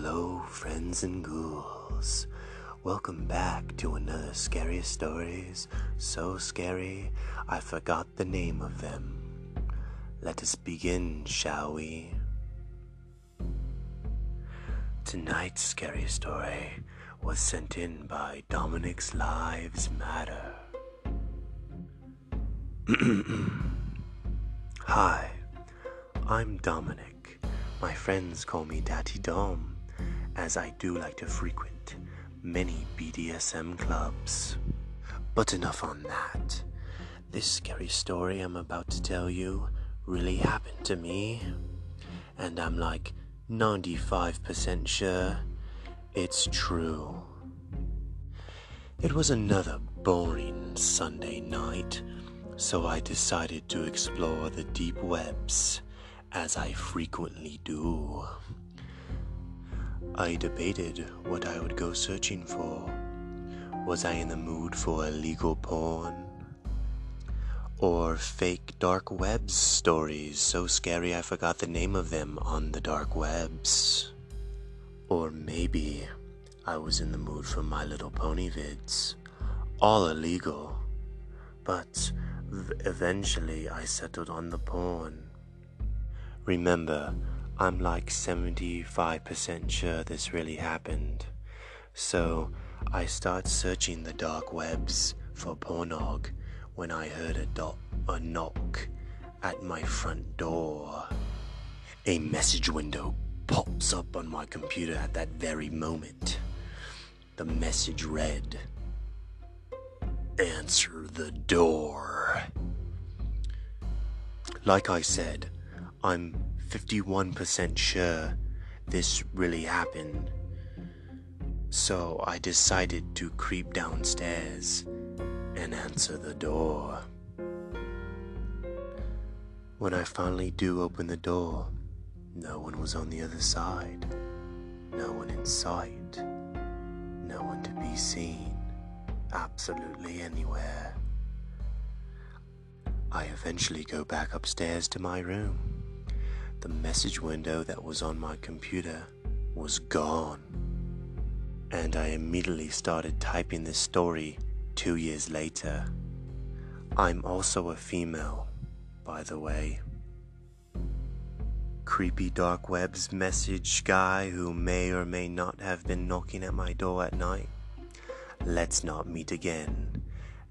Hello, friends and ghouls. Welcome back to another Scary Stories. So scary, I forgot the name of them. Let us begin, shall we? Tonight's scary story was sent in by Dominic's Lives Matter. Hi, I'm Dominic. My friends call me Daddy Dom, as I do like to frequent many BDSM clubs. But enough on that. This scary story I'm about to tell you really happened to me, and I'm like 95% sure it's true. It was another boring Sunday night, so I decided to explore the deep webs, as I frequently do. I debated what I would go searching for. Was I in the mood for illegal porn? Or fake dark webs stories so scary I forgot the name of them on the dark webs? Or maybe I was in the mood for My Little Pony vids, all illegal. But eventually I settled on the porn. Remember, I'm like 75% sure this really happened. So I start searching the dark webs for pornog when I heard a, do- a knock at my front door. A message window pops up on my computer at that very moment. The message read Answer the door. Like I said, I'm 51% sure this really happened. So I decided to creep downstairs and answer the door. When I finally do open the door, no one was on the other side. No one in sight. No one to be seen. Absolutely anywhere. I eventually go back upstairs to my room. The message window that was on my computer was gone. And I immediately started typing this story two years later. I'm also a female, by the way. Creepy dark webs message guy who may or may not have been knocking at my door at night. Let's not meet again,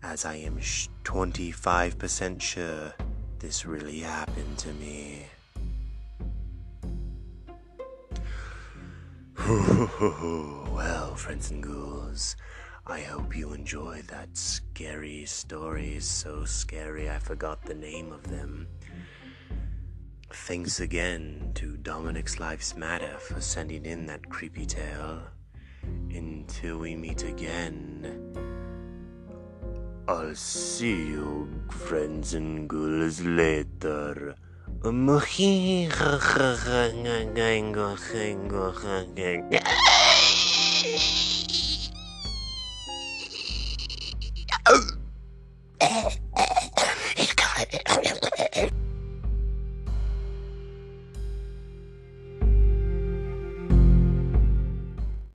as I am 25% sure this really happened to me. well, friends and ghouls, I hope you enjoyed that scary story. So scary, I forgot the name of them. Thanks again to Dominic's Life's Matter for sending in that creepy tale. Until we meet again, I'll see you, friends and ghouls, later. Muhi